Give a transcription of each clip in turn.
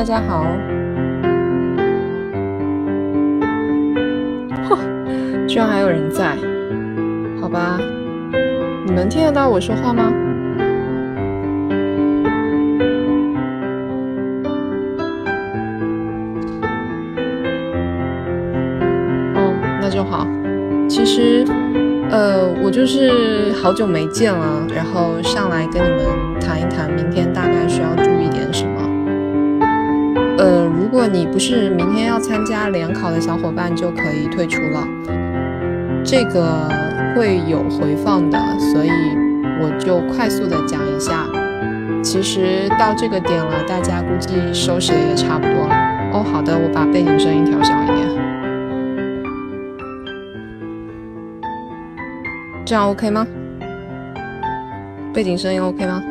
大家好。居然还有人在，好吧？你们听得到我说话吗？哦，那就好。其实，呃，我就是好久没见了，然后上来跟你们谈一谈，明天大概需要。如果你不是明天要参加联考的小伙伴，就可以退出了。这个会有回放的，所以我就快速的讲一下。其实到这个点了，大家估计收拾的也差不多了。哦，好的，我把背景声音调小一点，这样 OK 吗？背景声音 OK 吗？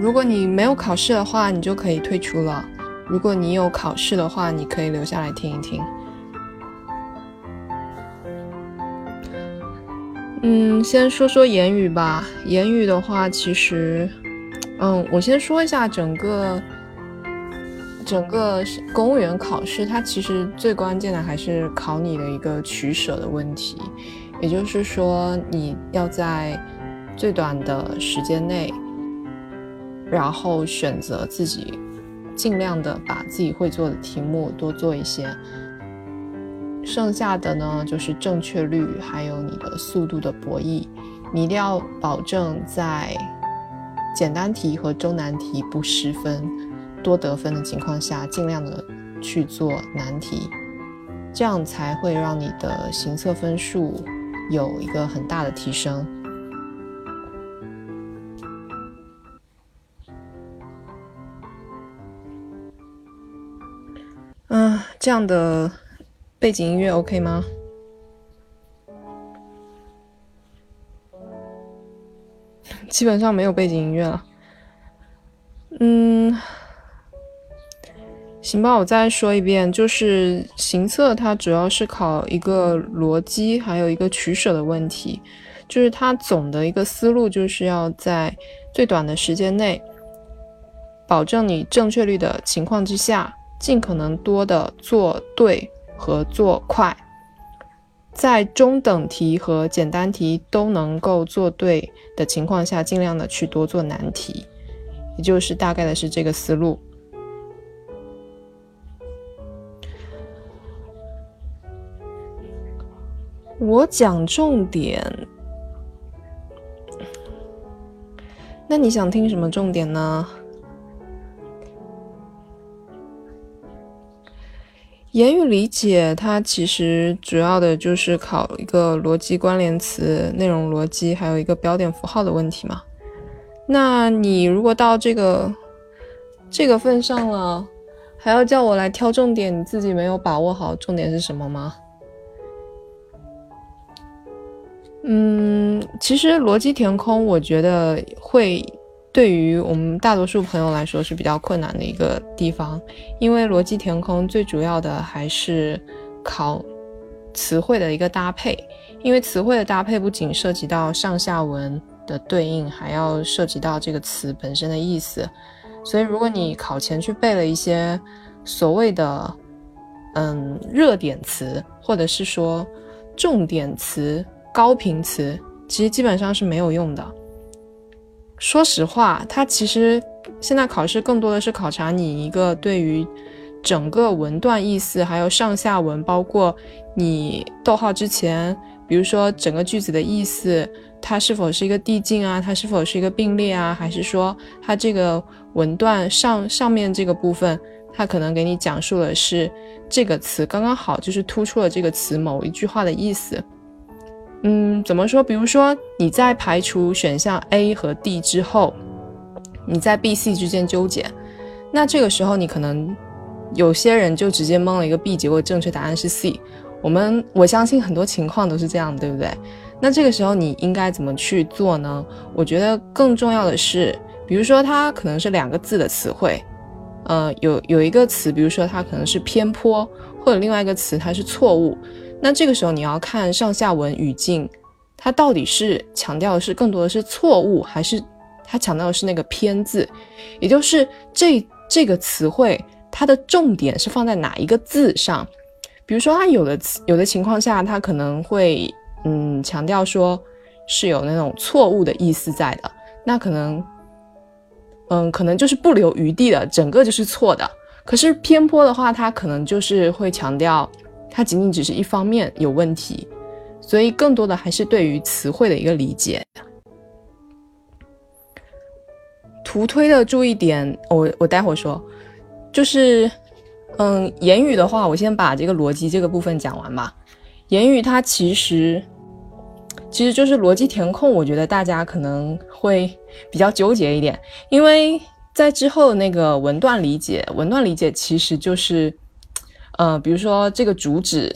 如果你没有考试的话，你就可以退出了；如果你有考试的话，你可以留下来听一听。嗯，先说说言语吧。言语的话，其实，嗯，我先说一下整个整个公务员考试，它其实最关键的还是考你的一个取舍的问题，也就是说，你要在最短的时间内。然后选择自己尽量的把自己会做的题目多做一些，剩下的呢就是正确率还有你的速度的博弈，你一定要保证在简单题和中难题不失分、多得分的情况下，尽量的去做难题，这样才会让你的行测分数有一个很大的提升。这样的背景音乐 OK 吗？基本上没有背景音乐了。嗯，行吧，我再说一遍，就是行测它主要是考一个逻辑，还有一个取舍的问题。就是它总的一个思路，就是要在最短的时间内，保证你正确率的情况之下。尽可能多的做对和做快，在中等题和简单题都能够做对的情况下，尽量的去多做难题，也就是大概的是这个思路。我讲重点，那你想听什么重点呢？言语理解，它其实主要的就是考一个逻辑关联词、内容逻辑，还有一个标点符号的问题嘛。那你如果到这个这个份上了，还要叫我来挑重点，你自己没有把握好重点是什么吗？嗯，其实逻辑填空，我觉得会。对于我们大多数朋友来说是比较困难的一个地方，因为逻辑填空最主要的还是考词汇的一个搭配，因为词汇的搭配不仅涉及到上下文的对应，还要涉及到这个词本身的意思。所以，如果你考前去背了一些所谓的嗯热点词，或者是说重点词、高频词，其实基本上是没有用的。说实话，它其实现在考试更多的是考察你一个对于整个文段意思，还有上下文，包括你逗号之前，比如说整个句子的意思，它是否是一个递进啊，它是否是一个并列啊，还是说它这个文段上上面这个部分，它可能给你讲述的是这个词刚刚好就是突出了这个词某一句话的意思。嗯，怎么说？比如说你在排除选项 A 和 D 之后，你在 B、C 之间纠结，那这个时候你可能有些人就直接蒙了一个 B，结果正确答案是 C。我们我相信很多情况都是这样，对不对？那这个时候你应该怎么去做呢？我觉得更重要的是，比如说它可能是两个字的词汇，呃，有有一个词，比如说它可能是偏颇，或者另外一个词它是错误，那这个时候你要看上下文语境，它到底是强调的是更多的是错误，还是它强调的是那个偏字，也就是这这个词汇它的重点是放在哪一个字上？比如说它有的词有的情况下，它可能会嗯强调说是有那种错误的意思在的，那可能。嗯，可能就是不留余地的，整个就是错的。可是偏颇的话，它可能就是会强调，它仅仅只是一方面有问题，所以更多的还是对于词汇的一个理解。图推的注意点，我我待会儿说，就是嗯，言语的话，我先把这个逻辑这个部分讲完吧。言语它其实。其实就是逻辑填空，我觉得大家可能会比较纠结一点，因为在之后那个文段理解，文段理解其实就是，呃，比如说这个主旨，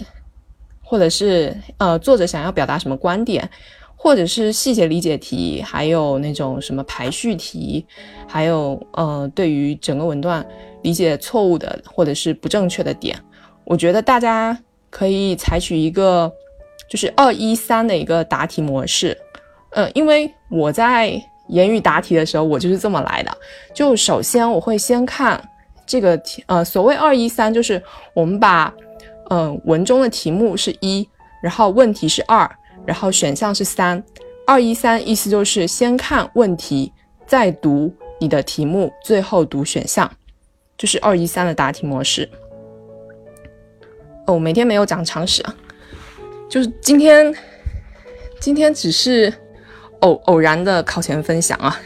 或者是呃作者想要表达什么观点，或者是细节理解题，还有那种什么排序题，还有呃对于整个文段理解错误的或者是不正确的点，我觉得大家可以采取一个。就是二一三的一个答题模式，呃，因为我在言语答题的时候，我就是这么来的。就首先我会先看这个题，呃，所谓二一三，就是我们把，嗯，文中的题目是一，然后问题是二，然后选项是三。二一三意思就是先看问题，再读你的题目，最后读选项，就是二一三的答题模式。哦，每天没有讲常识啊。就是今天，今天只是偶偶然的考前分享啊，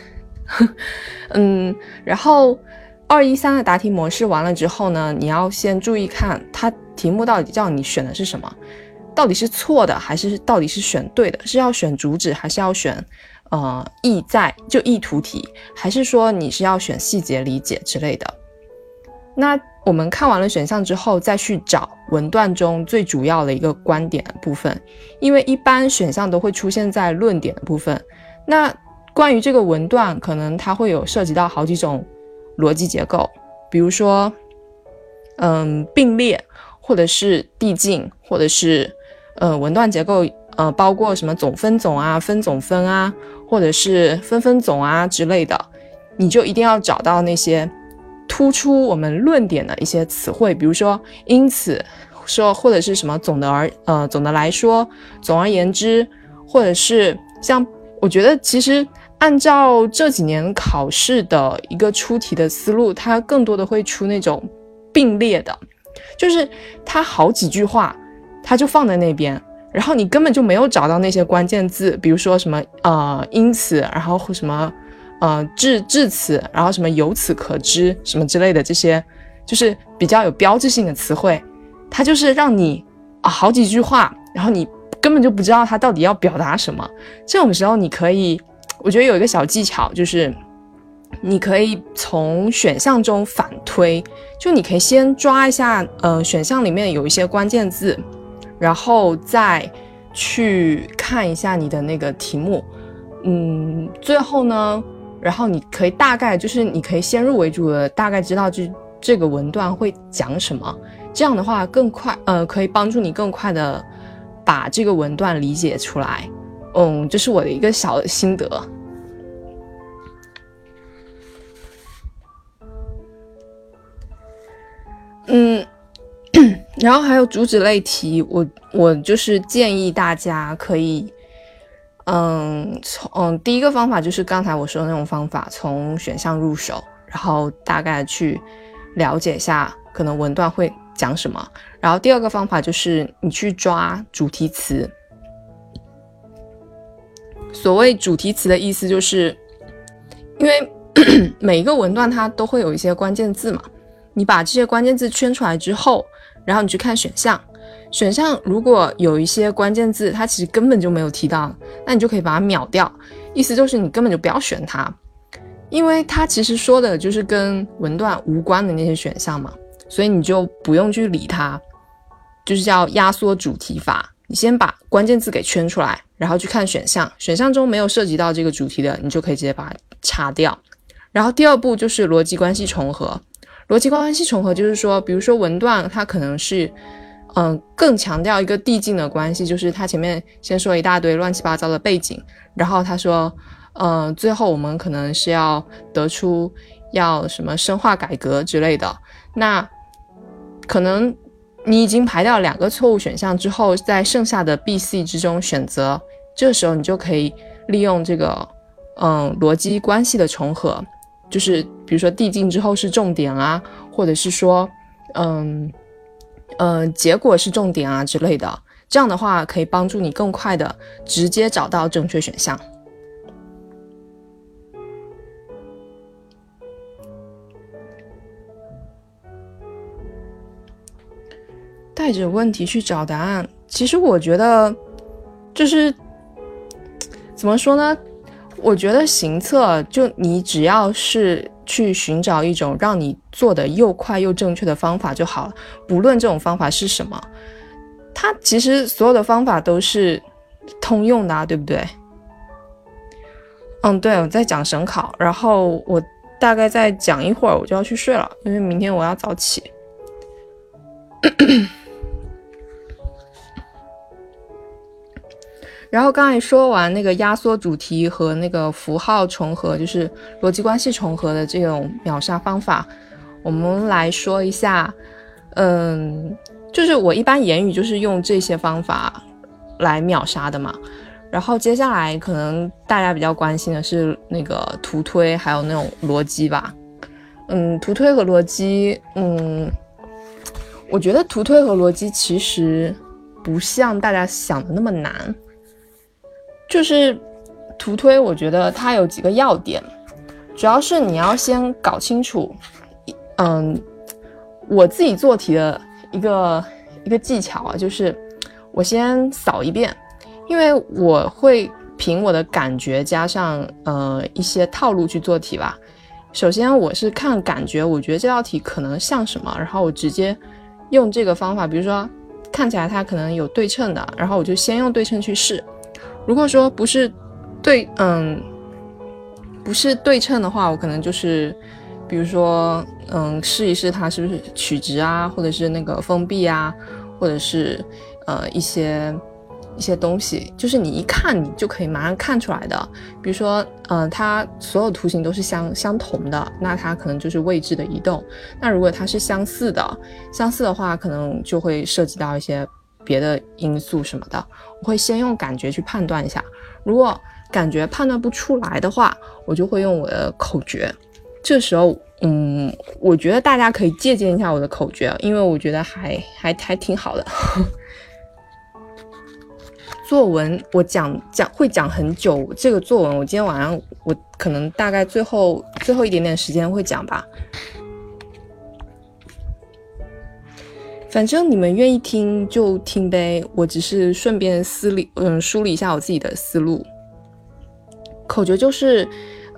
嗯，然后二一三的答题模式完了之后呢，你要先注意看它题目到底叫你选的是什么，到底是错的还是到底是选对的，是要选主旨还是要选呃意在就意图题，还是说你是要选细节理解之类的？那。我们看完了选项之后，再去找文段中最主要的一个观点部分，因为一般选项都会出现在论点的部分。那关于这个文段，可能它会有涉及到好几种逻辑结构，比如说，嗯，并列，或者是递进，或者是，呃，文段结构，呃，包括什么总分总啊，分总分啊，或者是分分总啊之类的，你就一定要找到那些。突出我们论点的一些词汇，比如说因此说，或者是什么总的而呃总的来说，总而言之，或者是像我觉得其实按照这几年考试的一个出题的思路，它更多的会出那种并列的，就是它好几句话，它就放在那边，然后你根本就没有找到那些关键字，比如说什么呃因此，然后什么。呃，至至此，然后什么由此可知什么之类的这些，就是比较有标志性的词汇，它就是让你啊好几句话，然后你根本就不知道它到底要表达什么。这种时候，你可以，我觉得有一个小技巧，就是你可以从选项中反推，就你可以先抓一下，呃，选项里面有一些关键字，然后再去看一下你的那个题目，嗯，最后呢。然后你可以大概就是你可以先入为主的大概知道这这个文段会讲什么，这样的话更快，呃，可以帮助你更快的把这个文段理解出来。嗯，这是我的一个小的心得。嗯，然后还有主旨类题，我我就是建议大家可以。嗯，从嗯第一个方法就是刚才我说的那种方法，从选项入手，然后大概去了解一下可能文段会讲什么。然后第二个方法就是你去抓主题词。所谓主题词的意思就是，因为 每一个文段它都会有一些关键字嘛，你把这些关键字圈出来之后，然后你去看选项。选项如果有一些关键字，它其实根本就没有提到，那你就可以把它秒掉。意思就是你根本就不要选它，因为它其实说的就是跟文段无关的那些选项嘛，所以你就不用去理它，就是叫压缩主题法。你先把关键字给圈出来，然后去看选项，选项中没有涉及到这个主题的，你就可以直接把它擦掉。然后第二步就是逻辑关系重合。逻辑关系重合就是说，比如说文段它可能是，嗯，更强调一个递进的关系，就是它前面先说一大堆乱七八糟的背景，然后他说，嗯，最后我们可能是要得出要什么深化改革之类的。那可能你已经排掉两个错误选项之后，在剩下的 B、C 之中选择，这时候你就可以利用这个，嗯，逻辑关系的重合。就是比如说递进之后是重点啊，或者是说，嗯，嗯，结果是重点啊之类的，这样的话可以帮助你更快的直接找到正确选项。带着问题去找答案，其实我觉得就是怎么说呢？我觉得行测就你只要是去寻找一种让你做的又快又正确的方法就好了，不论这种方法是什么，它其实所有的方法都是通用的，对不对？嗯，对，我在讲省考，然后我大概再讲一会儿我就要去睡了，因为明天我要早起。然后刚才说完那个压缩主题和那个符号重合，就是逻辑关系重合的这种秒杀方法，我们来说一下。嗯，就是我一般言语就是用这些方法来秒杀的嘛。然后接下来可能大家比较关心的是那个图推，还有那种逻辑吧。嗯，图推和逻辑，嗯，我觉得图推和逻辑其实不像大家想的那么难。就是图推，我觉得它有几个要点，主要是你要先搞清楚，嗯，我自己做题的一个一个技巧啊，就是我先扫一遍，因为我会凭我的感觉加上呃一些套路去做题吧。首先我是看感觉，我觉得这道题可能像什么，然后我直接用这个方法，比如说看起来它可能有对称的，然后我就先用对称去试。如果说不是对，嗯，不是对称的话，我可能就是，比如说，嗯，试一试它是不是取值啊，或者是那个封闭啊，或者是呃一些一些东西，就是你一看你就可以马上看出来的。比如说，嗯，它所有图形都是相相同的，那它可能就是位置的移动。那如果它是相似的，相似的话，可能就会涉及到一些。别的因素什么的，我会先用感觉去判断一下。如果感觉判断不出来的话，我就会用我的口诀。这时候，嗯，我觉得大家可以借鉴一下我的口诀，因为我觉得还还还挺好的。作文我讲讲会讲很久，这个作文我今天晚上我可能大概最后最后一点点时间会讲吧。反正你们愿意听就听呗，我只是顺便思理，嗯，梳理一下我自己的思路。口诀就是，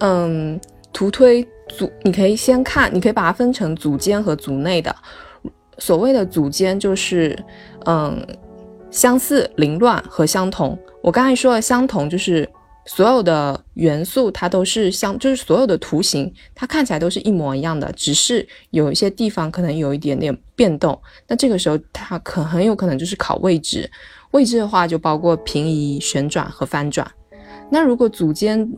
嗯，图推组，你可以先看，你可以把它分成组间和组内的。所谓的组间就是，嗯，相似、凌乱和相同。我刚才说的相同就是。所有的元素它都是相，就是所有的图形它看起来都是一模一样的，只是有一些地方可能有一点点变动。那这个时候它可很有可能就是考位置，位置的话就包括平移、旋转和翻转。那如果组间，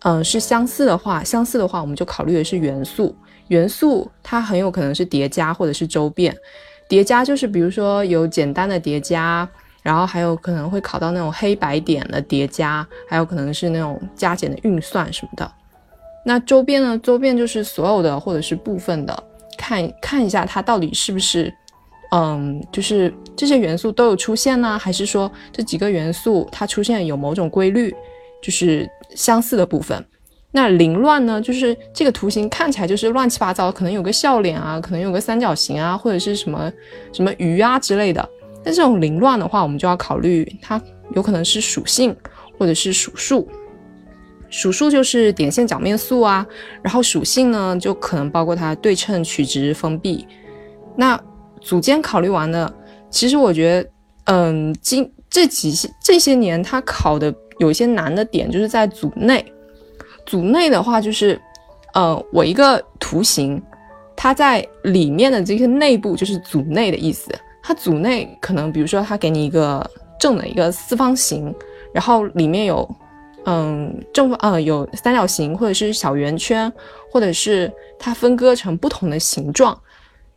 嗯是相似的话，相似的话我们就考虑的是元素，元素它很有可能是叠加或者是周变。叠加就是比如说有简单的叠加。然后还有可能会考到那种黑白点的叠加，还有可能是那种加减的运算什么的。那周边呢？周边就是所有的或者是部分的，看看一下它到底是不是，嗯，就是这些元素都有出现呢，还是说这几个元素它出现有某种规律，就是相似的部分。那凌乱呢？就是这个图形看起来就是乱七八糟，可能有个笑脸啊，可能有个三角形啊，或者是什么什么鱼啊之类的。那这种凌乱的话，我们就要考虑它有可能是属性或者是属数。属数就是点线角面数啊，然后属性呢就可能包括它对称、取值、封闭。那组间考虑完了，其实我觉得，嗯，今这几这些年它考的有一些难的点，就是在组内。组内的话就是，呃，我一个图形。它在里面的这些内部就是组内的意思。它组内可能比如说它给你一个正的一个四方形，然后里面有嗯正方呃有三角形或者是小圆圈，或者是它分割成不同的形状。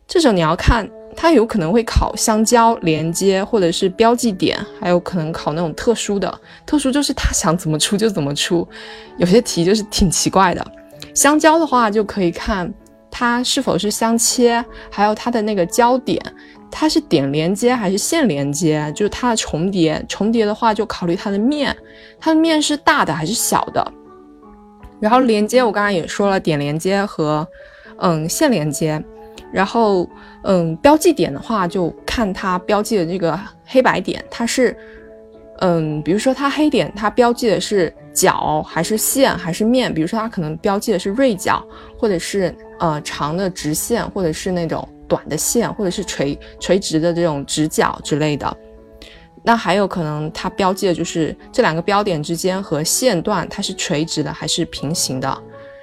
这种你要看。它有可能会考相交、连接，或者是标记点，还有可能考那种特殊的。特殊就是他想怎么出就怎么出，有些题就是挺奇怪的。相交的话就可以看它是否是相切，还有它的那个交点，它是点连接还是线连接，就是它的重叠。重叠的话就考虑它的面，它的面是大的还是小的。然后连接我刚刚也说了，点连接和嗯线连接。然后，嗯，标记点的话，就看它标记的这个黑白点，它是，嗯，比如说它黑点，它标记的是角还是线还是面？比如说它可能标记的是锐角，或者是呃长的直线，或者是那种短的线，或者是垂垂直的这种直角之类的。那还有可能它标记的就是这两个标点之间和线段它是垂直的还是平行的。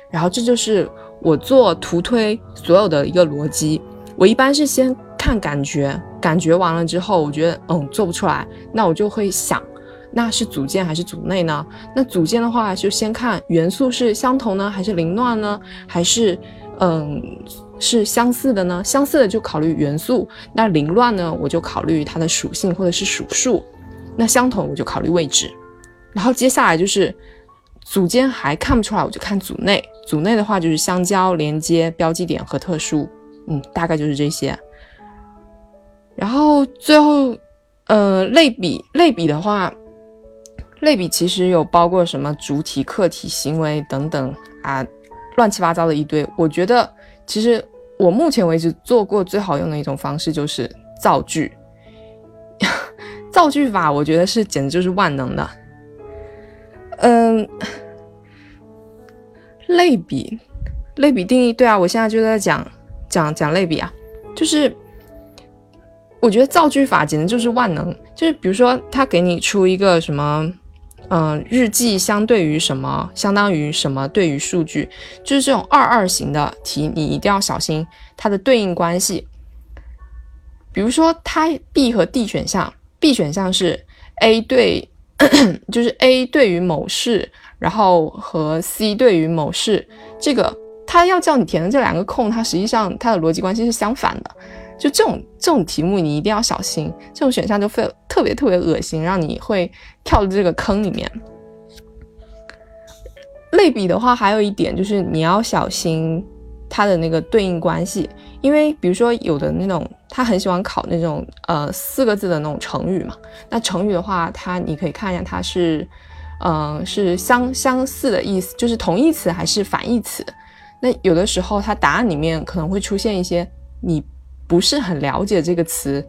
然后这就是。我做图推所有的一个逻辑，我一般是先看感觉，感觉完了之后，我觉得嗯做不出来，那我就会想，那是组件还是组内呢？那组件的话，就先看元素是相同呢，还是凌乱呢，还是嗯是相似的呢？相似的就考虑元素，那凌乱呢，我就考虑它的属性或者是属数，那相同我就考虑位置，然后接下来就是组间还看不出来，我就看组内。组内的话就是相交、连接、标记点和特殊，嗯，大概就是这些。然后最后，呃，类比类比的话，类比其实有包括什么主体、客体、行为等等啊，乱七八糟的一堆。我觉得其实我目前为止做过最好用的一种方式就是造句，造句法我觉得是简直就是万能的，嗯。类比，类比定义对啊，我现在就在讲讲讲类比啊，就是我觉得造句法简直就是万能，就是比如说他给你出一个什么，嗯，日记相对于什么，相当于什么对于数据，就是这种二二型的题，你一定要小心它的对应关系。比如说它 B 和 D 选项，B 选项是 A 对，就是 A 对于某事。然后和 C 对于某事，这个他要叫你填的这两个空，它实际上它的逻辑关系是相反的。就这种这种题目，你一定要小心。这种选项就非特别特别恶心，让你会跳到这个坑里面。类比的话，还有一点就是你要小心它的那个对应关系，因为比如说有的那种他很喜欢考那种呃四个字的那种成语嘛。那成语的话，它你可以看一下它是。嗯，是相相似的意思，就是同义词还是反义词？那有的时候它答案里面可能会出现一些你不是很了解这个词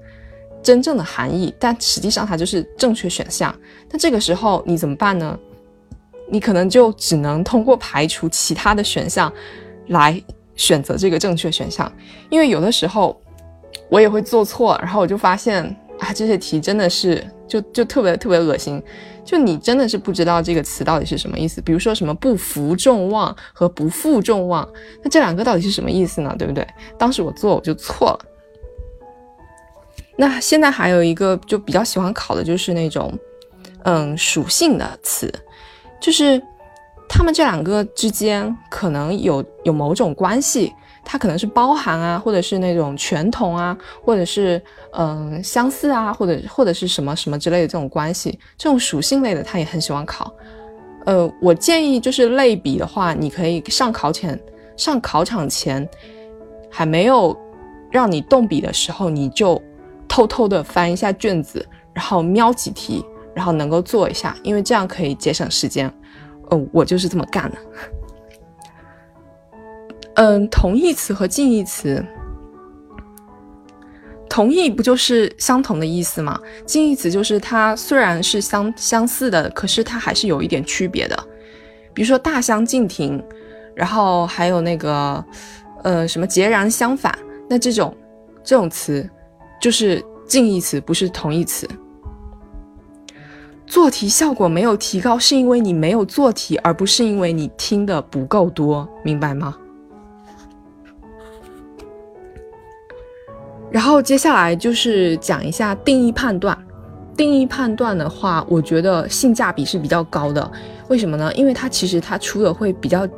真正的含义，但实际上它就是正确选项。那这个时候你怎么办呢？你可能就只能通过排除其他的选项来选择这个正确选项，因为有的时候我也会做错，然后我就发现啊，这些题真的是就就特别特别恶心。就你真的是不知道这个词到底是什么意思，比如说什么不负众望和不负众望，那这两个到底是什么意思呢？对不对？当时我做我就错了。那现在还有一个就比较喜欢考的就是那种，嗯，属性的词，就是他们这两个之间可能有有某种关系。它可能是包含啊，或者是那种全同啊，或者是嗯相似啊，或者或者是什么什么之类的这种关系，这种属性类的他也很喜欢考。呃，我建议就是类比的话，你可以上考前上考场前还没有让你动笔的时候，你就偷偷的翻一下卷子，然后瞄几题，然后能够做一下，因为这样可以节省时间。嗯，我就是这么干的。嗯，同义词和近义词，同义不就是相同的意思吗？近义词就是它虽然是相相似的，可是它还是有一点区别的。比如说大相径庭，然后还有那个呃什么截然相反，那这种这种词就是近义词，不是同义词。做题效果没有提高，是因为你没有做题，而不是因为你听的不够多，明白吗？然后接下来就是讲一下定义判断。定义判断的话，我觉得性价比是比较高的。为什么呢？因为它其实它出的会比较，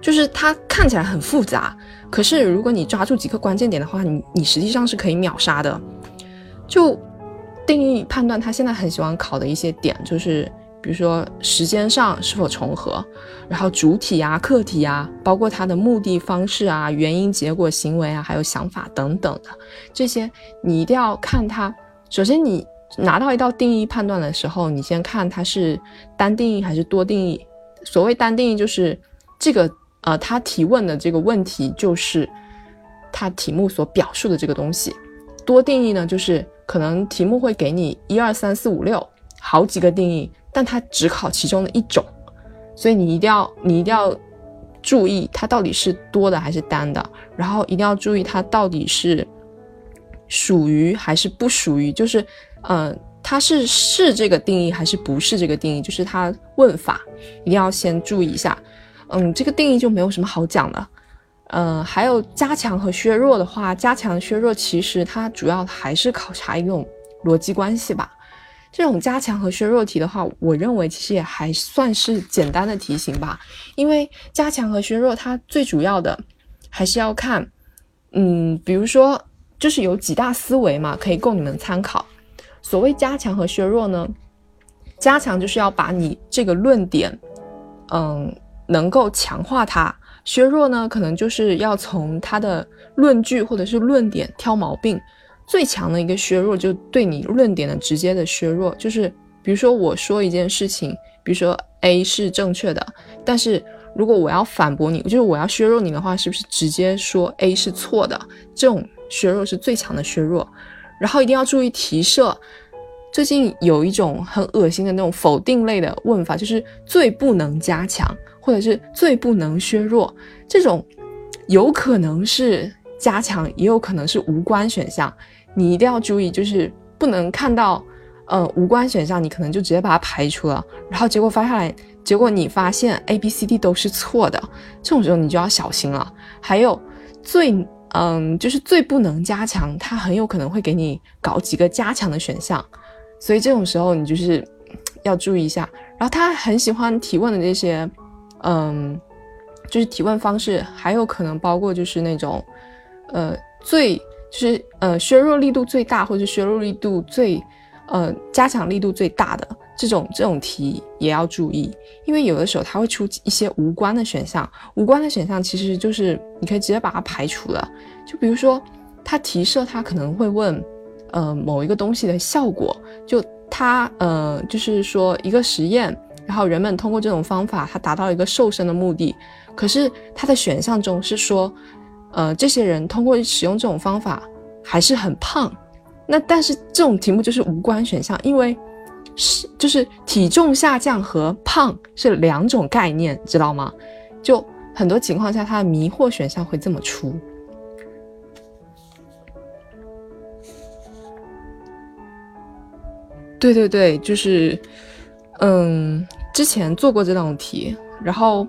就是它看起来很复杂，可是如果你抓住几个关键点的话，你你实际上是可以秒杀的。就定义判断，它现在很喜欢考的一些点，就是比如说时间上是否重合，然后主体啊、客体啊，包括它的目的、方式啊、原因、结果、行为啊，还有想法等等的这些，你一定要看它。首先你。拿到一道定义判断的时候，你先看它是单定义还是多定义。所谓单定义，就是这个呃，他提问的这个问题就是他题目所表述的这个东西。多定义呢，就是可能题目会给你一二三四五六好几个定义，但它只考其中的一种，所以你一定要你一定要注意它到底是多的还是单的，然后一定要注意它到底是属于还是不属于，就是。嗯，它是是这个定义还是不是这个定义？就是它问法一定要先注意一下。嗯，这个定义就没有什么好讲的。嗯，还有加强和削弱的话，加强削弱其实它主要还是考察一种逻辑关系吧。这种加强和削弱题的话，我认为其实也还算是简单的题型吧。因为加强和削弱它最主要的还是要看，嗯，比如说就是有几大思维嘛，可以供你们参考。所谓加强和削弱呢？加强就是要把你这个论点，嗯，能够强化它；削弱呢，可能就是要从它的论据或者是论点挑毛病。最强的一个削弱，就对你论点的直接的削弱，就是比如说我说一件事情，比如说 A 是正确的，但是如果我要反驳你，就是我要削弱你的话，是不是直接说 A 是错的？这种削弱是最强的削弱。然后一定要注意提设。最近有一种很恶心的那种否定类的问法，就是最不能加强，或者是最不能削弱。这种有可能是加强，也有可能是无关选项。你一定要注意，就是不能看到呃无关选项，你可能就直接把它排除了。然后结果发下来，结果你发现 A、B、C、D 都是错的，这种时候你就要小心了。还有最。嗯，就是最不能加强，它很有可能会给你搞几个加强的选项，所以这种时候你就是要注意一下。然后他很喜欢提问的这些，嗯，就是提问方式，还有可能包括就是那种，呃，最就是呃削弱力度最大，或者削弱力度最，呃加强力度最大的。这种这种题也要注意，因为有的时候它会出一些无关的选项，无关的选项其实就是你可以直接把它排除了。就比如说，它提设它可能会问，呃，某一个东西的效果，就它呃，就是说一个实验，然后人们通过这种方法，它达到一个瘦身的目的。可是它的选项中是说，呃，这些人通过使用这种方法还是很胖。那但是这种题目就是无关选项，因为。是，就是体重下降和胖是两种概念，知道吗？就很多情况下，它的迷惑选项会这么出。对对对，就是，嗯，之前做过这种题，然后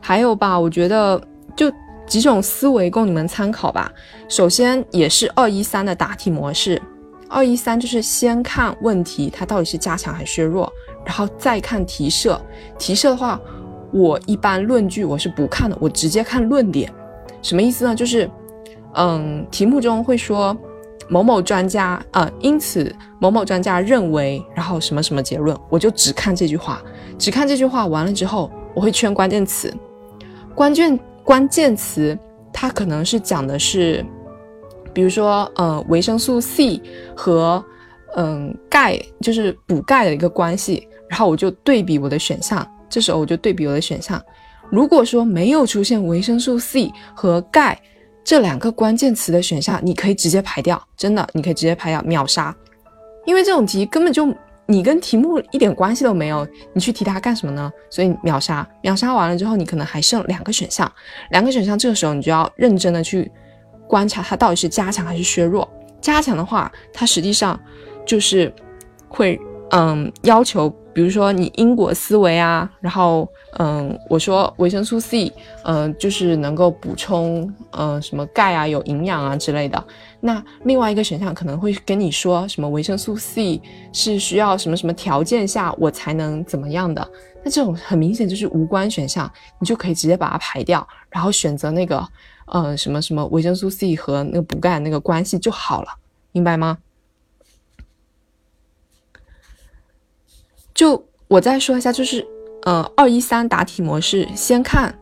还有吧，我觉得就几种思维供你们参考吧。首先，也是二一三的答题模式。二一三就是先看问题，它到底是加强还是削弱，然后再看题设。题设的话，我一般论据我是不看的，我直接看论点。什么意思呢？就是，嗯，题目中会说某某专家啊，因此某某专家认为，然后什么什么结论，我就只看这句话，只看这句话。完了之后，我会圈关键词，关键关键词它可能是讲的是。比如说，呃，维生素 C 和嗯钙就是补钙的一个关系，然后我就对比我的选项，这时候我就对比我的选项。如果说没有出现维生素 C 和钙这两个关键词的选项，你可以直接排掉，真的，你可以直接排掉，秒杀。因为这种题根本就你跟题目一点关系都没有，你去提它干什么呢？所以秒杀，秒杀完了之后，你可能还剩两个选项，两个选项，这个时候你就要认真的去。观察它到底是加强还是削弱。加强的话，它实际上就是会嗯，要求，比如说你因果思维啊，然后，嗯，我说维生素 C，嗯，就是能够补充，嗯，什么钙啊，有营养啊之类的。那另外一个选项可能会跟你说，什么维生素 C 是需要什么什么条件下我才能怎么样的？那这种很明显就是无关选项，你就可以直接把它排掉，然后选择那个，嗯，什么什么维生素 C 和那个补钙那个关系就好了，明白吗？就我再说一下，就是，呃，二一三答题模式，先看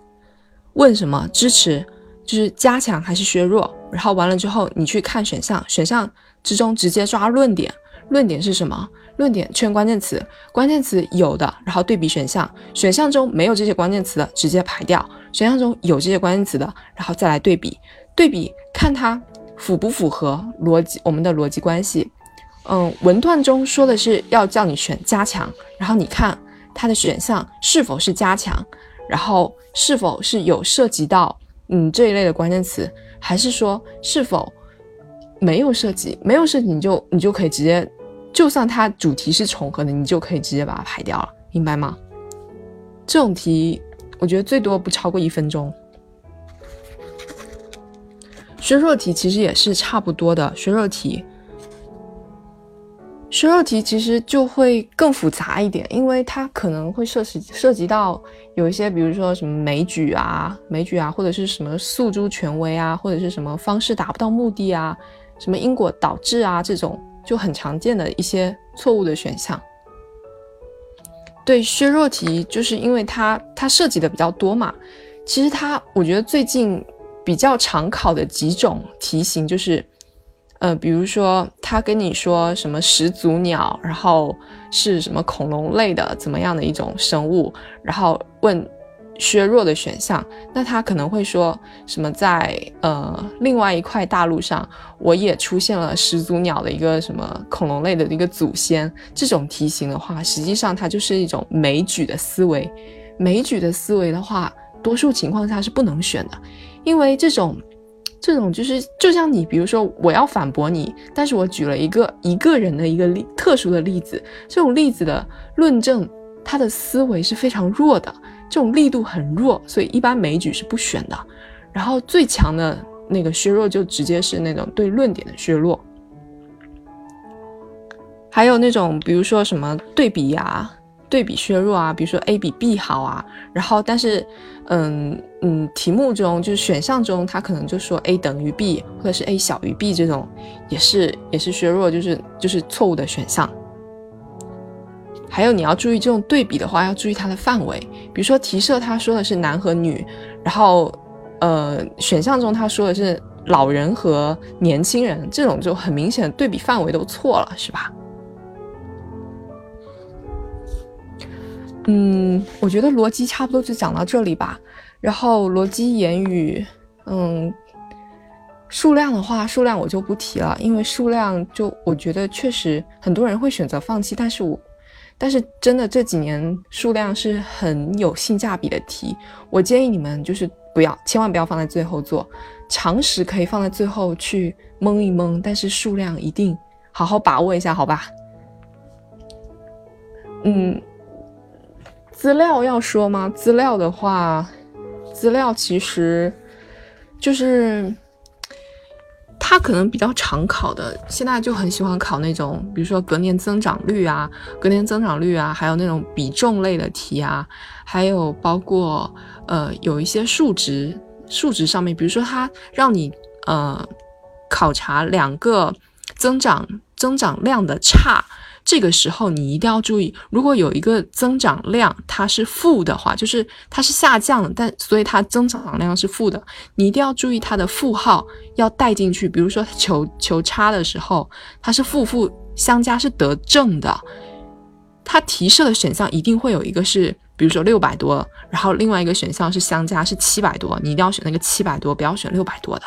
问什么支持，就是加强还是削弱，然后完了之后你去看选项，选项之中直接抓论点，论点是什么？论点圈关键词，关键词有的，然后对比选项，选项中没有这些关键词的直接排掉，选项中有这些关键词的，然后再来对比，对比看它符不符合逻辑，我们的逻辑关系。嗯，文段中说的是要叫你选加强，然后你看它的选项是否是加强，然后是否是有涉及到嗯这一类的关键词，还是说是否没有涉及？没有涉及你就你就可以直接，就算它主题是重合的，你就可以直接把它排掉了，明白吗？这种题我觉得最多不超过一分钟。削弱题其实也是差不多的，削弱题。削弱题其实就会更复杂一点，因为它可能会涉及涉及到有一些，比如说什么枚举啊、枚举啊，或者是什么诉诸权威啊，或者是什么方式达不到目的啊，什么因果导致啊，这种就很常见的一些错误的选项。对削弱题，就是因为它它涉及的比较多嘛。其实它，我觉得最近比较常考的几种题型就是。呃，比如说他跟你说什么始祖鸟，然后是什么恐龙类的怎么样的一种生物，然后问削弱的选项，那他可能会说什么在呃另外一块大陆上，我也出现了始祖鸟的一个什么恐龙类的一个祖先。这种题型的话，实际上它就是一种枚举的思维。枚举的思维的话，多数情况下是不能选的，因为这种。这种就是就像你，比如说我要反驳你，但是我举了一个一个人的一个例特殊的例子，这种例子的论证，他的思维是非常弱的，这种力度很弱，所以一般枚举是不选的。然后最强的那个削弱就直接是那种对论点的削弱，还有那种比如说什么对比呀。对比削弱啊，比如说 A 比 B 好啊，然后但是，嗯嗯，题目中就是选项中，它可能就说 A 等于 B，或者是 A 小于 B 这种，也是也是削弱，就是就是错误的选项。还有你要注意这种对比的话，要注意它的范围，比如说题设他说的是男和女，然后呃选项中他说的是老人和年轻人，这种就很明显对比范围都错了，是吧？嗯，我觉得逻辑差不多就讲到这里吧。然后逻辑言语，嗯，数量的话，数量我就不提了，因为数量就我觉得确实很多人会选择放弃。但是我，但是真的这几年数量是很有性价比的题，我建议你们就是不要，千万不要放在最后做。常识可以放在最后去蒙一蒙，但是数量一定好好把握一下，好吧？嗯。资料要说吗？资料的话，资料其实就是它可能比较常考的，现在就很喜欢考那种，比如说隔年增长率啊，隔年增长率啊，还有那种比重类的题啊，还有包括呃有一些数值，数值上面，比如说它让你呃考察两个增长增长量的差。这个时候你一定要注意，如果有一个增长量它是负的话，就是它是下降的，但所以它增长量是负的，你一定要注意它的负号要带进去。比如说求求差的时候，它是负负相加是得正的，它提示的选项一定会有一个是，比如说六百多，然后另外一个选项是相加是七百多，你一定要选那个七百多，不要选六百多的。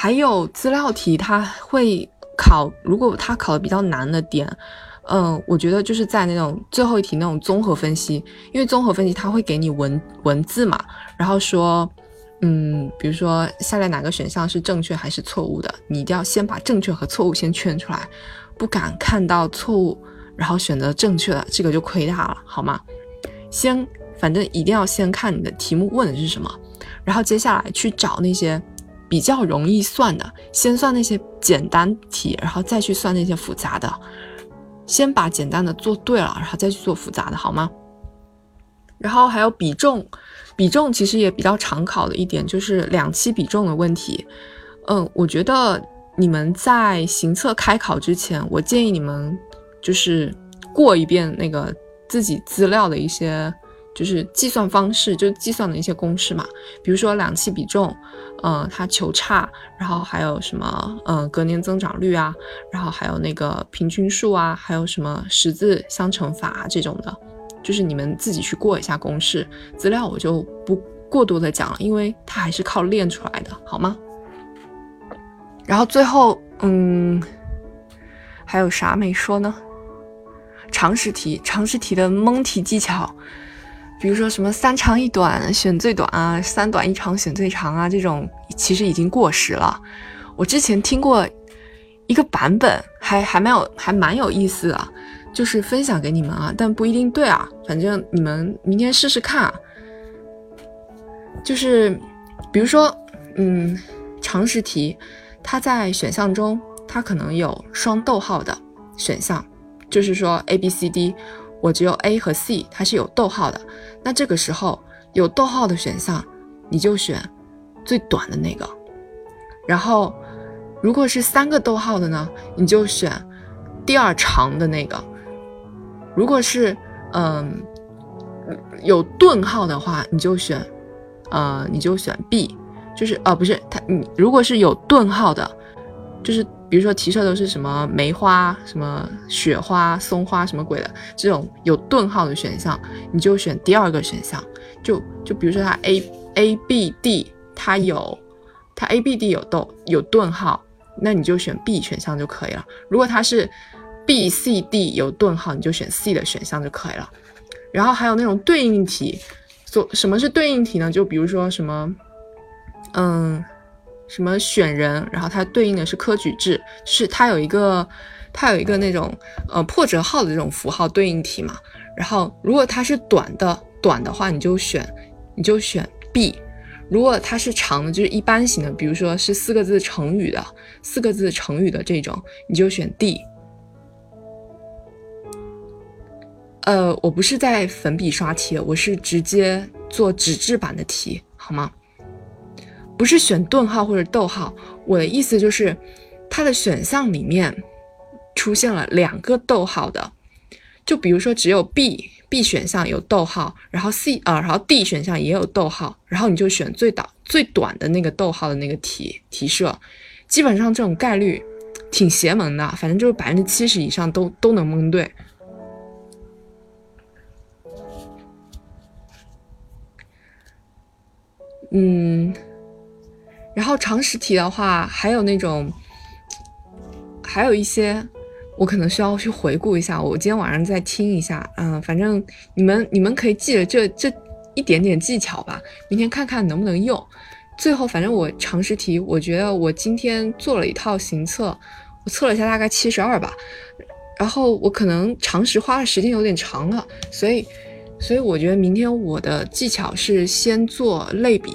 还有资料题，它会考，如果它考的比较难的点，嗯，我觉得就是在那种最后一题那种综合分析，因为综合分析它会给你文文字嘛，然后说，嗯，比如说下列哪个选项是正确还是错误的，你一定要先把正确和错误先圈出来，不敢看到错误然后选择正确的，这个就亏大了，好吗？先，反正一定要先看你的题目问的是什么，然后接下来去找那些比较容易算的，先算那些简单题，然后再去算那些复杂的，先把简单的做对了，然后再去做复杂的，好吗？然后还有比重。比重其实也比较常考的一点就是两期比重的问题。嗯，我觉得你们在行测开考之前，我建议你们就是过一遍那个自己资料的一些就是计算方式，就计算的一些公式嘛。比如说两期比重，嗯，它求差，然后还有什么，嗯，隔年增长率啊，然后还有那个平均数啊，还有什么十字相乘法这种的。就是你们自己去过一下公式资料，我就不过多的讲了，因为它还是靠练出来的，好吗？然后最后，嗯，还有啥没说呢？常识题，常识题的蒙题技巧，比如说什么三长一短选最短啊，三短一长选最长啊，这种其实已经过时了。我之前听过一个版本，还还蛮有，还蛮有意思的。就是分享给你们啊，但不一定对啊，反正你们明天试试看。就是，比如说，嗯，常识题，它在选项中，它可能有双逗号的选项，就是说 A、B、C、D，我只有 A 和 C，它是有逗号的。那这个时候有逗号的选项，你就选最短的那个。然后，如果是三个逗号的呢，你就选第二长的那个。如果是嗯有顿号的话，你就选呃你就选 B，就是呃不是它你如果是有顿号的，就是比如说题设都是什么梅花、什么雪花、松花什么鬼的这种有顿号的选项，你就选第二个选项。就就比如说它 A A B D 它有它 A B D 有逗有顿号，那你就选 B 选项就可以了。如果它是 B、C、D 有顿号，你就选 C 的选项就可以了。然后还有那种对应题，所什么是对应题呢？就比如说什么，嗯，什么选人，然后它对应的是科举制，是它有一个它有一个那种呃破折号的这种符号对应题嘛。然后如果它是短的短的话，你就选你就选 B；如果它是长的，就是一般型的，比如说是四个字成语的四个字成语的这种，你就选 D。呃，我不是在粉笔刷题，我是直接做纸质版的题，好吗？不是选顿号或者逗号，我的意思就是，它的选项里面出现了两个逗号的，就比如说只有 B B 选项有逗号，然后 C 啊，然后 D 选项也有逗号，然后你就选最短最短的那个逗号的那个题题设，基本上这种概率挺邪门的，反正就是百分之七十以上都都能蒙对。嗯，然后常识题的话，还有那种，还有一些，我可能需要去回顾一下。我今天晚上再听一下，嗯，反正你们你们可以记着这这一点点技巧吧，明天看看能不能用。最后，反正我常识题，我觉得我今天做了一套行测，我测了一下，大概七十二吧。然后我可能常识花的时间有点长了，所以。所以我觉得明天我的技巧是先做类比，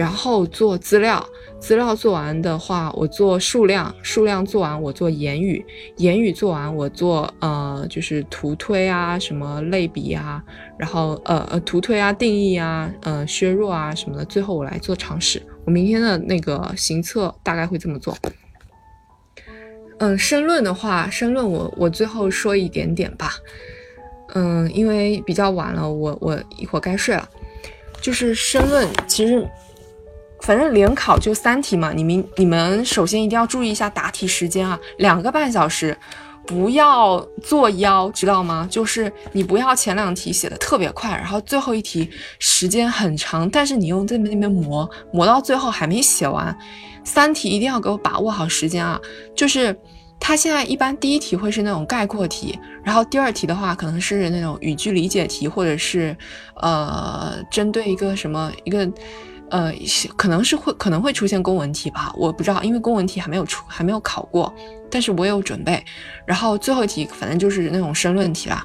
然后做资料。资料做完的话，我做数量。数量做完，我做言语。言语做完，我做呃，就是图推啊，什么类比啊，然后呃呃图推啊，定义啊，呃削弱啊什么的。最后我来做常识。我明天的那个行测大概会这么做。嗯，申论的话，申论我我最后说一点点吧。嗯，因为比较晚了，我我一会儿该睡了。就是申论，其实反正联考就三题嘛，你们你们首先一定要注意一下答题时间啊，两个半小时，不要作妖，知道吗？就是你不要前两题写的特别快，然后最后一题时间很长，但是你又在那边磨磨到最后还没写完。三题一定要给我把握好时间啊，就是。它现在一般第一题会是那种概括题，然后第二题的话可能是那种语句理解题，或者是呃针对一个什么一个呃，可能是会可能会出现公文题吧，我不知道，因为公文题还没有出，还没有考过，但是我有准备。然后最后一题反正就是那种申论题啦。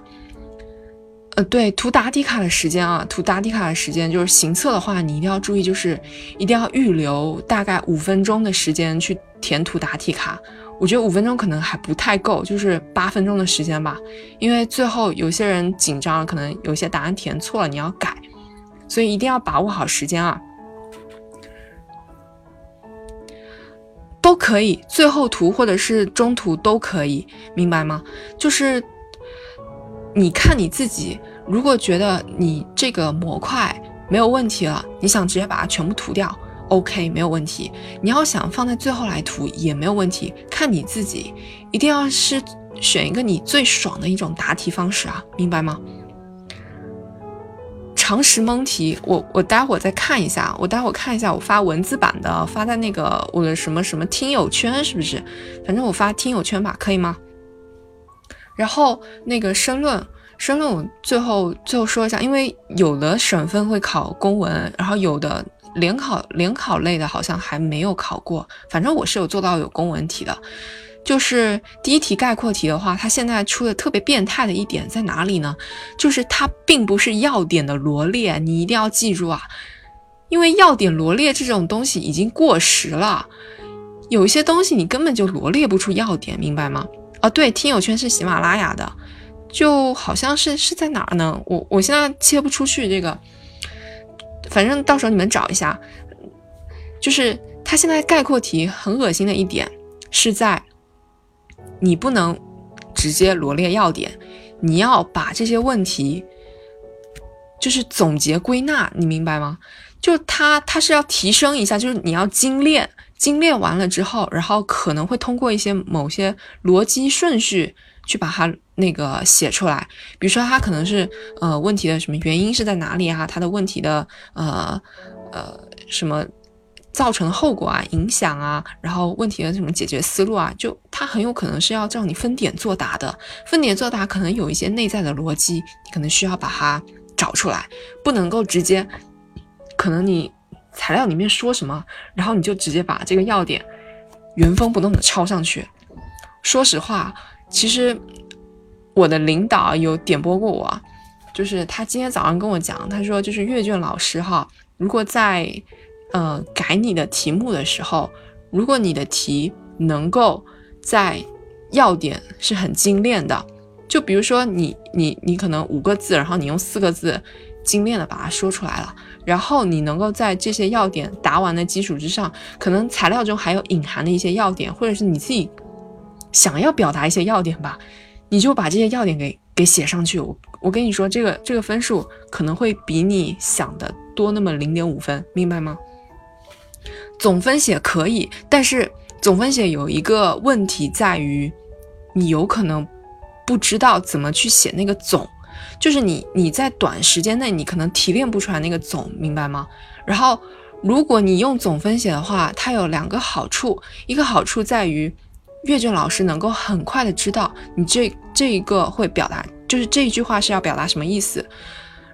呃，对，涂答题卡的时间啊，涂答题卡的时间就是行测的话，你一定要注意，就是一定要预留大概五分钟的时间去填涂答题卡。我觉得五分钟可能还不太够，就是八分钟的时间吧，因为最后有些人紧张，可能有些答案填错了，你要改，所以一定要把握好时间啊。都可以，最后涂或者是中途都可以，明白吗？就是你看你自己，如果觉得你这个模块没有问题了，你想直接把它全部涂掉，OK，没有问题。你要想放在最后来涂也没有问题，看你自己，一定要是选一个你最爽的一种答题方式啊，明白吗？常识蒙题，我我待会儿再看一下，我待会儿看一下，我发文字版的，发在那个我的什么什么听友圈，是不是？反正我发听友圈吧，可以吗？然后那个申论，申论我最后最后说一下，因为有的省份会考公文，然后有的联考联考类的好像还没有考过，反正我是有做到有公文题的。就是第一题概括题的话，它现在出的特别变态的一点在哪里呢？就是它并不是要点的罗列，你一定要记住啊，因为要点罗列这种东西已经过时了，有一些东西你根本就罗列不出要点，明白吗？哦，对，听友圈是喜马拉雅的，就好像是是在哪儿呢？我我现在切不出去这个，反正到时候你们找一下，就是它现在概括题很恶心的一点是在。你不能直接罗列要点，你要把这些问题就是总结归纳，你明白吗？就它它是要提升一下，就是你要精炼，精炼完了之后，然后可能会通过一些某些逻辑顺序去把它那个写出来。比如说，它可能是呃问题的什么原因是在哪里啊？它的问题的呃呃什么？造成的后果啊，影响啊，然后问题的什么解决思路啊，就它很有可能是要叫你分点作答的。分点作答可能有一些内在的逻辑，你可能需要把它找出来，不能够直接，可能你材料里面说什么，然后你就直接把这个要点原封不动的抄上去。说实话，其实我的领导有点拨过我，就是他今天早上跟我讲，他说就是阅卷老师哈，如果在呃，改你的题目的时候，如果你的题能够在要点是很精炼的，就比如说你你你可能五个字，然后你用四个字精炼的把它说出来了，然后你能够在这些要点答完的基础之上，可能材料中还有隐含的一些要点，或者是你自己想要表达一些要点吧，你就把这些要点给给写上去。我我跟你说，这个这个分数可能会比你想的多那么零点五分，明白吗？总分写可以，但是总分写有一个问题在于，你有可能不知道怎么去写那个总，就是你你在短时间内你可能提炼不出来那个总，明白吗？然后如果你用总分写的话，它有两个好处，一个好处在于阅卷老师能够很快的知道你这这一个会表达，就是这一句话是要表达什么意思，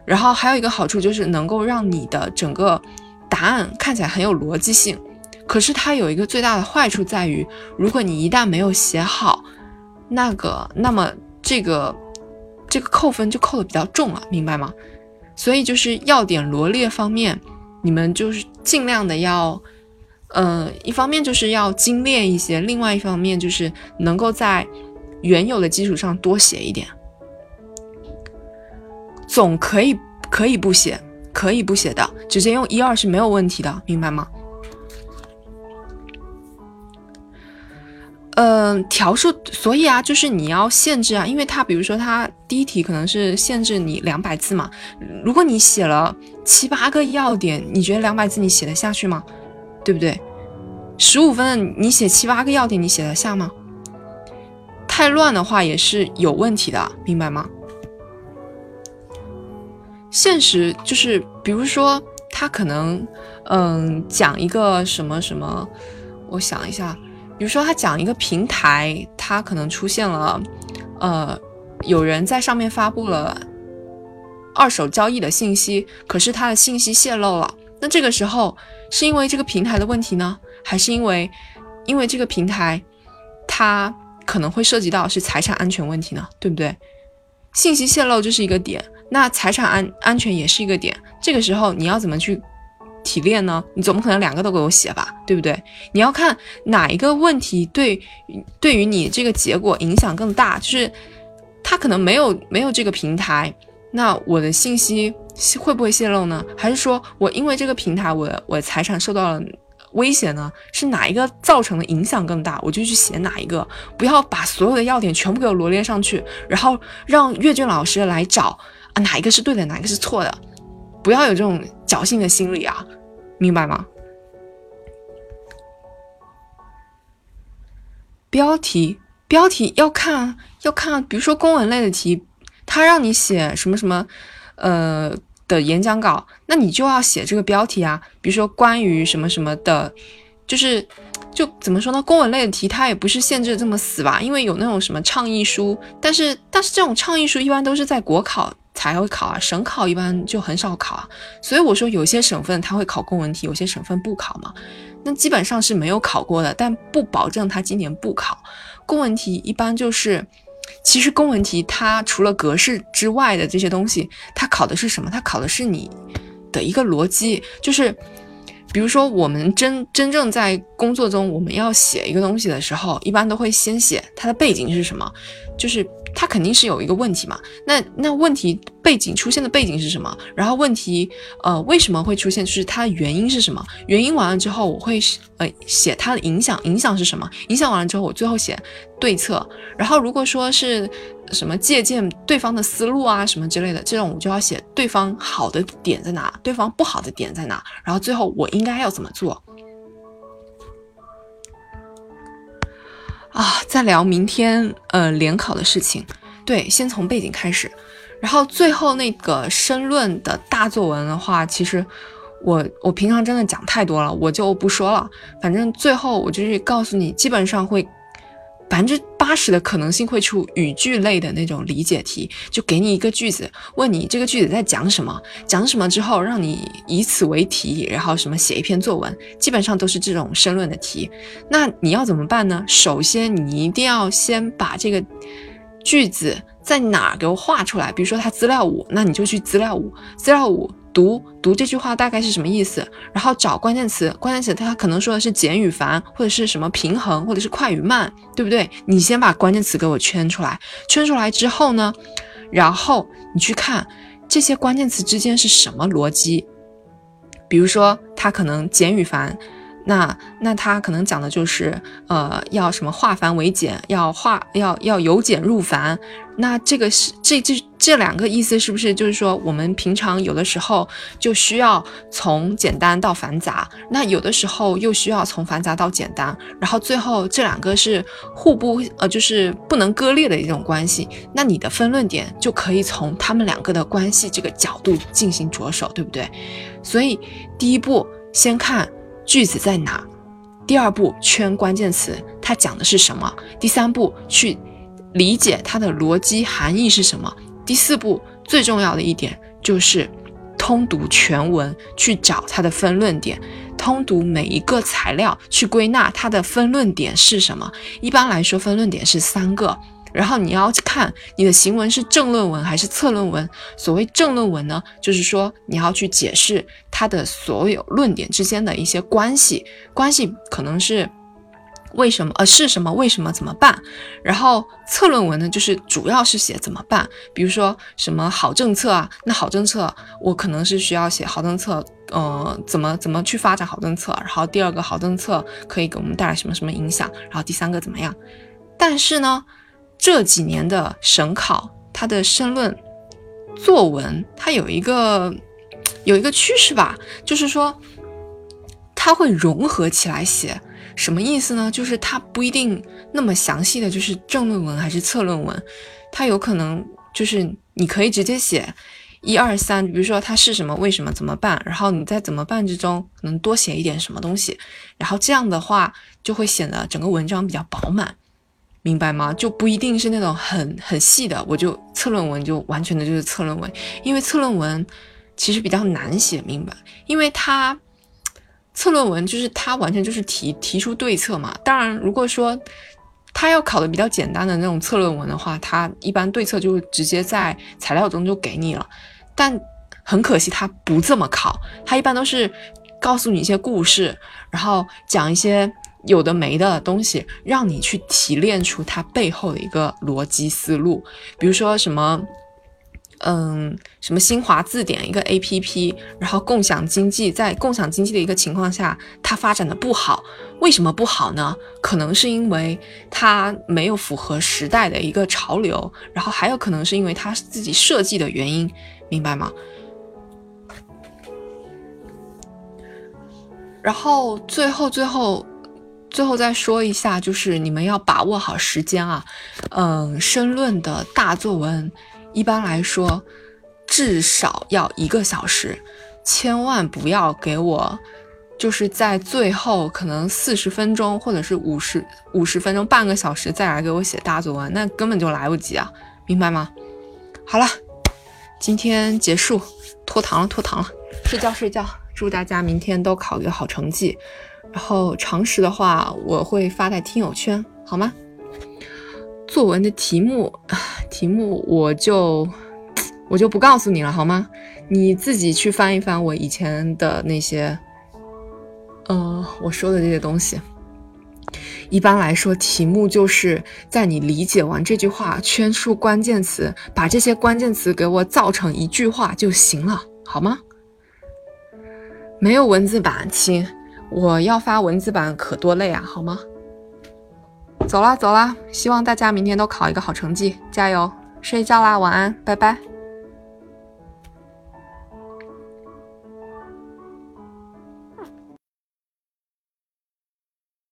然后还有一个好处就是能够让你的整个。答案看起来很有逻辑性，可是它有一个最大的坏处在于，如果你一旦没有写好，那个，那么这个这个扣分就扣的比较重了，明白吗？所以就是要点罗列方面，你们就是尽量的要，呃，一方面就是要精炼一些，另外一方面就是能够在原有的基础上多写一点，总可以可以不写。可以不写的，直接用一二是没有问题的，明白吗？嗯，条数，所以啊，就是你要限制啊，因为它比如说它第一题可能是限制你两百字嘛，如果你写了七八个要点，你觉得两百字你写得下去吗？对不对？十五分你写七八个要点，你写得下吗？太乱的话也是有问题的，明白吗？现实就是，比如说他可能，嗯，讲一个什么什么，我想一下，比如说他讲一个平台，他可能出现了，呃，有人在上面发布了二手交易的信息，可是他的信息泄露了，那这个时候是因为这个平台的问题呢，还是因为因为这个平台它可能会涉及到是财产安全问题呢？对不对？信息泄露就是一个点，那财产安安全也是一个点。这个时候你要怎么去提炼呢？你总不可能两个都给我写吧，对不对？你要看哪一个问题对对于你这个结果影响更大，就是他可能没有没有这个平台，那我的信息会不会泄露呢？还是说我因为这个平台，我我财产受到了？威胁呢？是哪一个造成的影响更大，我就去写哪一个，不要把所有的要点全部给我罗列上去，然后让阅卷老师来找啊哪一个是对的，哪一个是错的，不要有这种侥幸的心理啊，明白吗？标题标题要看要看，比如说公文类的题，他让你写什么什么，呃。的演讲稿，那你就要写这个标题啊，比如说关于什么什么的，就是就怎么说呢？公文类的题它也不是限制这么死吧，因为有那种什么倡议书，但是但是这种倡议书一般都是在国考才会考啊，省考一般就很少考啊。所以我说有些省份它会考公文题，有些省份不考嘛，那基本上是没有考过的，但不保证他今年不考公文题，一般就是。其实公文题它除了格式之外的这些东西，它考的是什么？它考的是你的一个逻辑，就是比如说我们真真正在工作中，我们要写一个东西的时候，一般都会先写它的背景是什么，就是。它肯定是有一个问题嘛？那那问题背景出现的背景是什么？然后问题呃为什么会出现？就是它的原因是什么？原因完了之后，我会呃写它的影响，影响是什么？影响完了之后，我最后写对策。然后如果说是什么借鉴对方的思路啊什么之类的，这种我就要写对方好的点在哪，对方不好的点在哪，然后最后我应该要怎么做？啊，再聊明天呃联考的事情，对，先从背景开始，然后最后那个申论的大作文的话，其实我我平常真的讲太多了，我就不说了，反正最后我就是告诉你，基本上会。百分之八十的可能性会出语句类的那种理解题，就给你一个句子，问你这个句子在讲什么，讲什么之后让你以此为题，然后什么写一篇作文，基本上都是这种申论的题。那你要怎么办呢？首先你一定要先把这个句子在哪给我画出来，比如说它资料五，那你就去资料五，资料五。读读这句话大概是什么意思，然后找关键词，关键词它可能说的是简与繁，或者是什么平衡，或者是快与慢，对不对？你先把关键词给我圈出来，圈出来之后呢，然后你去看这些关键词之间是什么逻辑，比如说它可能简与繁。那那他可能讲的就是，呃，要什么化繁为简，要化要要由简入繁。那这个是这这这两个意思是不是就是说，我们平常有的时候就需要从简单到繁杂，那有的时候又需要从繁杂到简单，然后最后这两个是互不呃就是不能割裂的一种关系。那你的分论点就可以从他们两个的关系这个角度进行着手，对不对？所以第一步先看。句子在哪？第二步圈关键词，它讲的是什么？第三步去理解它的逻辑含义是什么？第四步最重要的一点就是通读全文，去找它的分论点，通读每一个材料，去归纳它的分论点是什么。一般来说，分论点是三个。然后你要去看你的行文是正论文还是侧论文。所谓正论文呢，就是说你要去解释它的所有论点之间的一些关系，关系可能是为什么，呃，是什么，为什么，怎么办。然后侧论文呢，就是主要是写怎么办。比如说什么好政策啊，那好政策我可能是需要写好政策，呃，怎么怎么去发展好政策。然后第二个好政策可以给我们带来什么什么影响。然后第三个怎么样？但是呢？这几年的省考，它的申论作文，它有一个有一个趋势吧，就是说它会融合起来写。什么意思呢？就是它不一定那么详细的就是正论文还是侧论文，它有可能就是你可以直接写一二三，比如说它是什么，为什么，怎么办，然后你在怎么办之中可能多写一点什么东西，然后这样的话就会显得整个文章比较饱满。明白吗？就不一定是那种很很细的，我就测论文就完全的就是测论文，因为测论文其实比较难写明白，因为它测论文就是它完全就是提提出对策嘛。当然，如果说他要考的比较简单的那种测论文的话，他一般对策就直接在材料中就给你了。但很可惜，他不这么考，他一般都是告诉你一些故事，然后讲一些有的没的东西，让你去提炼出它背后的一个逻辑思路。比如说什么。嗯，什么新华字典一个 A P P，然后共享经济在共享经济的一个情况下，它发展的不好，为什么不好呢？可能是因为它没有符合时代的一个潮流，然后还有可能是因为它自己设计的原因，明白吗？然后最后最后最后再说一下，就是你们要把握好时间啊，嗯，申论的大作文。一般来说，至少要一个小时，千万不要给我，就是在最后可能四十分钟或者是五十五十分钟、半个小时再来给我写大作文，那根本就来不及啊，明白吗？好了，今天结束，拖堂了，拖堂了，睡觉睡觉，祝大家明天都考一个好成绩，然后常识的话我会发在听友圈，好吗？作文的题目，题目我就我就不告诉你了，好吗？你自己去翻一翻我以前的那些，呃，我说的这些东西。一般来说，题目就是在你理解完这句话，圈出关键词，把这些关键词给我造成一句话就行了，好吗？没有文字版，亲，我要发文字版可多累啊，好吗？走啦走啦，希望大家明天都考一个好成绩，加油！睡觉啦，晚安，拜拜。